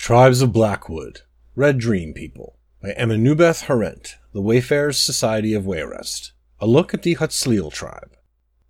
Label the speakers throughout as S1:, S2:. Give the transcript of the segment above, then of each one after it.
S1: Tribes of Blackwood, Red Dream People, by Amenubeth Harent, The Wayfarers Society of Wayrest. A look at the Hutsleal tribe.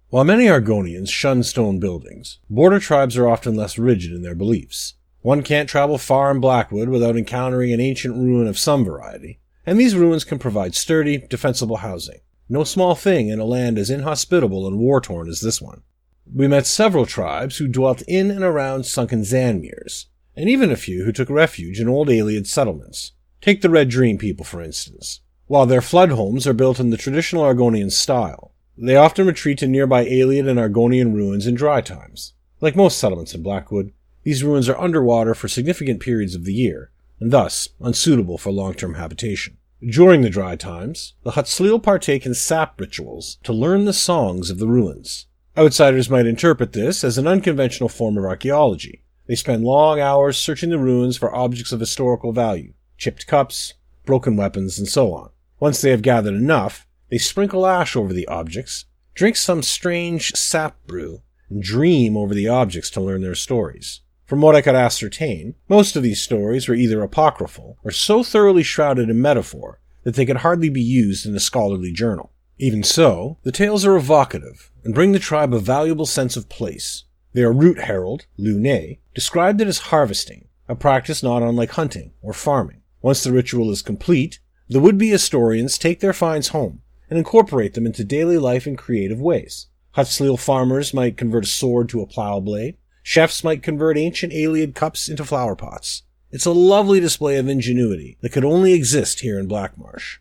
S1: While many Argonians shun stone buildings, border tribes are often less rigid in their beliefs. One can't travel far in Blackwood without encountering an ancient ruin of some variety, and these ruins can provide sturdy, defensible housing. No small thing in a land as inhospitable and war-torn as this one. We met several tribes who dwelt in and around sunken Xanmeers, and even a few who took refuge in old Ayleid settlements. Take the Red Dream people, for instance. While their flood homes are built in the traditional Argonian style, they often retreat to nearby Ayleid and Argonian ruins in dry times. Like most settlements in Blackwood, these ruins are underwater for significant periods of the year, and thus unsuitable for long-term habitation. During the dry times, the Hutsleal partake in sap rituals to learn the songs of the ruins. Outsiders might interpret this as an unconventional form of archaeology, they spend long hours searching the ruins for objects of historical value, chipped cups, broken weapons, and so on. Once they have gathered enough, they sprinkle ash over the objects, drink some strange sap brew, and dream over the objects to learn their stories. From what I could ascertain, most of these stories were either apocryphal or so thoroughly shrouded in metaphor that they could hardly be used in a scholarly journal. Even so, the tales are evocative and bring the tribe a valuable sense of place, their root herald, Lune, described it as harvesting, a practice not unlike hunting or farming. Once the ritual is complete, the would-be historians take their finds home and incorporate them into daily life in creative ways. Hutsleal farmers might convert a sword to a plow blade. Chefs might convert ancient Ayleid cups into flower pots. It's a lovely display of ingenuity that could only exist here in Blackmarsh.